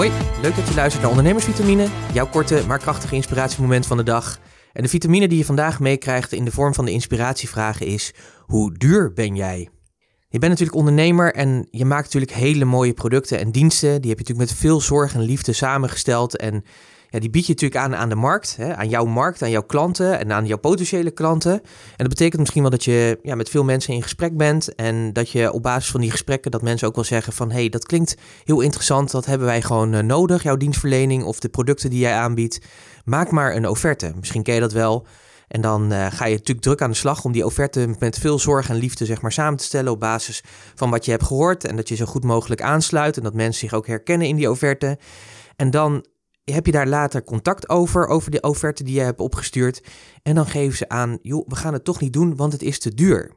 Hoi, leuk dat je luistert naar Ondernemersvitamine, jouw korte maar krachtige inspiratiemoment van de dag. En de vitamine die je vandaag meekrijgt in de vorm van de inspiratievragen is: hoe duur ben jij? Je bent natuurlijk ondernemer en je maakt natuurlijk hele mooie producten en diensten. Die heb je natuurlijk met veel zorg en liefde samengesteld en ja, die bied je natuurlijk aan aan de markt, hè, aan jouw markt, aan jouw klanten en aan jouw potentiële klanten. En dat betekent misschien wel dat je ja, met veel mensen in gesprek bent en dat je op basis van die gesprekken dat mensen ook wel zeggen van hey, dat klinkt heel interessant, dat hebben wij gewoon uh, nodig, jouw dienstverlening of de producten die jij aanbiedt. Maak maar een offerte. Misschien ken je dat wel. En dan uh, ga je natuurlijk druk aan de slag om die offerte met veel zorg en liefde zeg maar, samen te stellen op basis van wat je hebt gehoord. En dat je zo goed mogelijk aansluit en dat mensen zich ook herkennen in die offerte. En dan heb je daar later contact over, over de offerte die je hebt opgestuurd. En dan geven ze aan, joh, we gaan het toch niet doen, want het is te duur.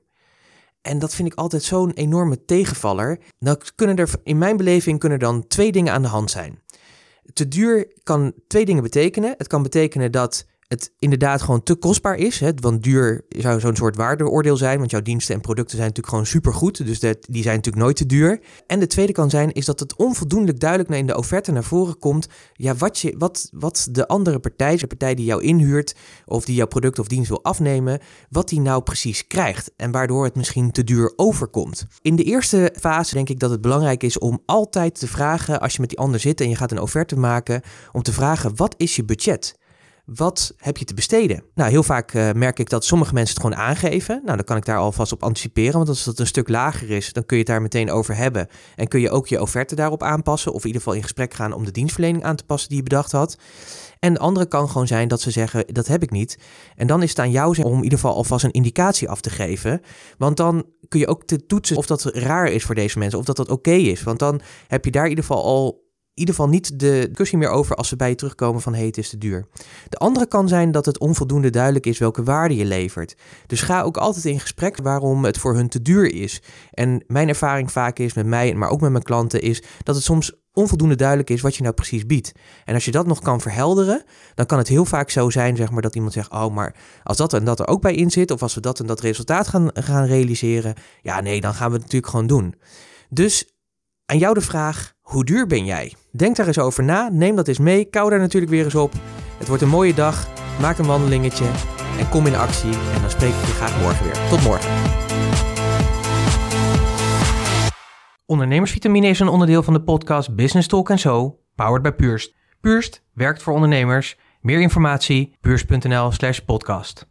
En dat vind ik altijd zo'n enorme tegenvaller. Dan kunnen er, in mijn beleving kunnen dan twee dingen aan de hand zijn. Te duur kan twee dingen betekenen. Het kan betekenen dat het inderdaad gewoon te kostbaar is. Hè? Want duur zou zo'n soort waardeoordeel zijn. Want jouw diensten en producten zijn natuurlijk gewoon supergoed. Dus dat, die zijn natuurlijk nooit te duur. En de tweede kan zijn, is dat het onvoldoende duidelijk in de offerte naar voren komt. Ja, wat, je, wat, wat de andere partij, de partij die jou inhuurt. of die jouw product of dienst wil afnemen. wat die nou precies krijgt. En waardoor het misschien te duur overkomt. In de eerste fase denk ik dat het belangrijk is om altijd te vragen. als je met die ander zit en je gaat een offerte maken. om te vragen: wat is je budget? Wat heb je te besteden? Nou, heel vaak uh, merk ik dat sommige mensen het gewoon aangeven. Nou, dan kan ik daar alvast op anticiperen. Want als het een stuk lager is, dan kun je het daar meteen over hebben. En kun je ook je offerte daarop aanpassen. Of in ieder geval in gesprek gaan om de dienstverlening aan te passen die je bedacht had. En de andere kan gewoon zijn dat ze zeggen, dat heb ik niet. En dan is het aan jou om in ieder geval alvast een indicatie af te geven. Want dan kun je ook te toetsen of dat raar is voor deze mensen. Of dat dat oké is. Want dan heb je daar in ieder geval al ieder geval niet de discussie meer over als ze bij je terugkomen van hey, het is te duur. De andere kan zijn dat het onvoldoende duidelijk is welke waarde je levert. Dus ga ook altijd in gesprek waarom het voor hun te duur is. En mijn ervaring vaak is met mij, maar ook met mijn klanten, is dat het soms onvoldoende duidelijk is wat je nou precies biedt. En als je dat nog kan verhelderen, dan kan het heel vaak zo zijn, zeg maar, dat iemand zegt: Oh, maar als dat en dat er ook bij in zit, of als we dat en dat resultaat gaan, gaan realiseren, ja, nee, dan gaan we het natuurlijk gewoon doen. Dus aan jou de vraag: hoe duur ben jij? Denk daar eens over na, neem dat eens mee, kou daar natuurlijk weer eens op. Het wordt een mooie dag, maak een wandelingetje en kom in actie. En dan spreek ik je graag morgen weer. Tot morgen. Ondernemersvitamine is een onderdeel van de podcast Business Talk So, powered by Purst. Purst werkt voor ondernemers. Meer informatie, purst.nl slash podcast.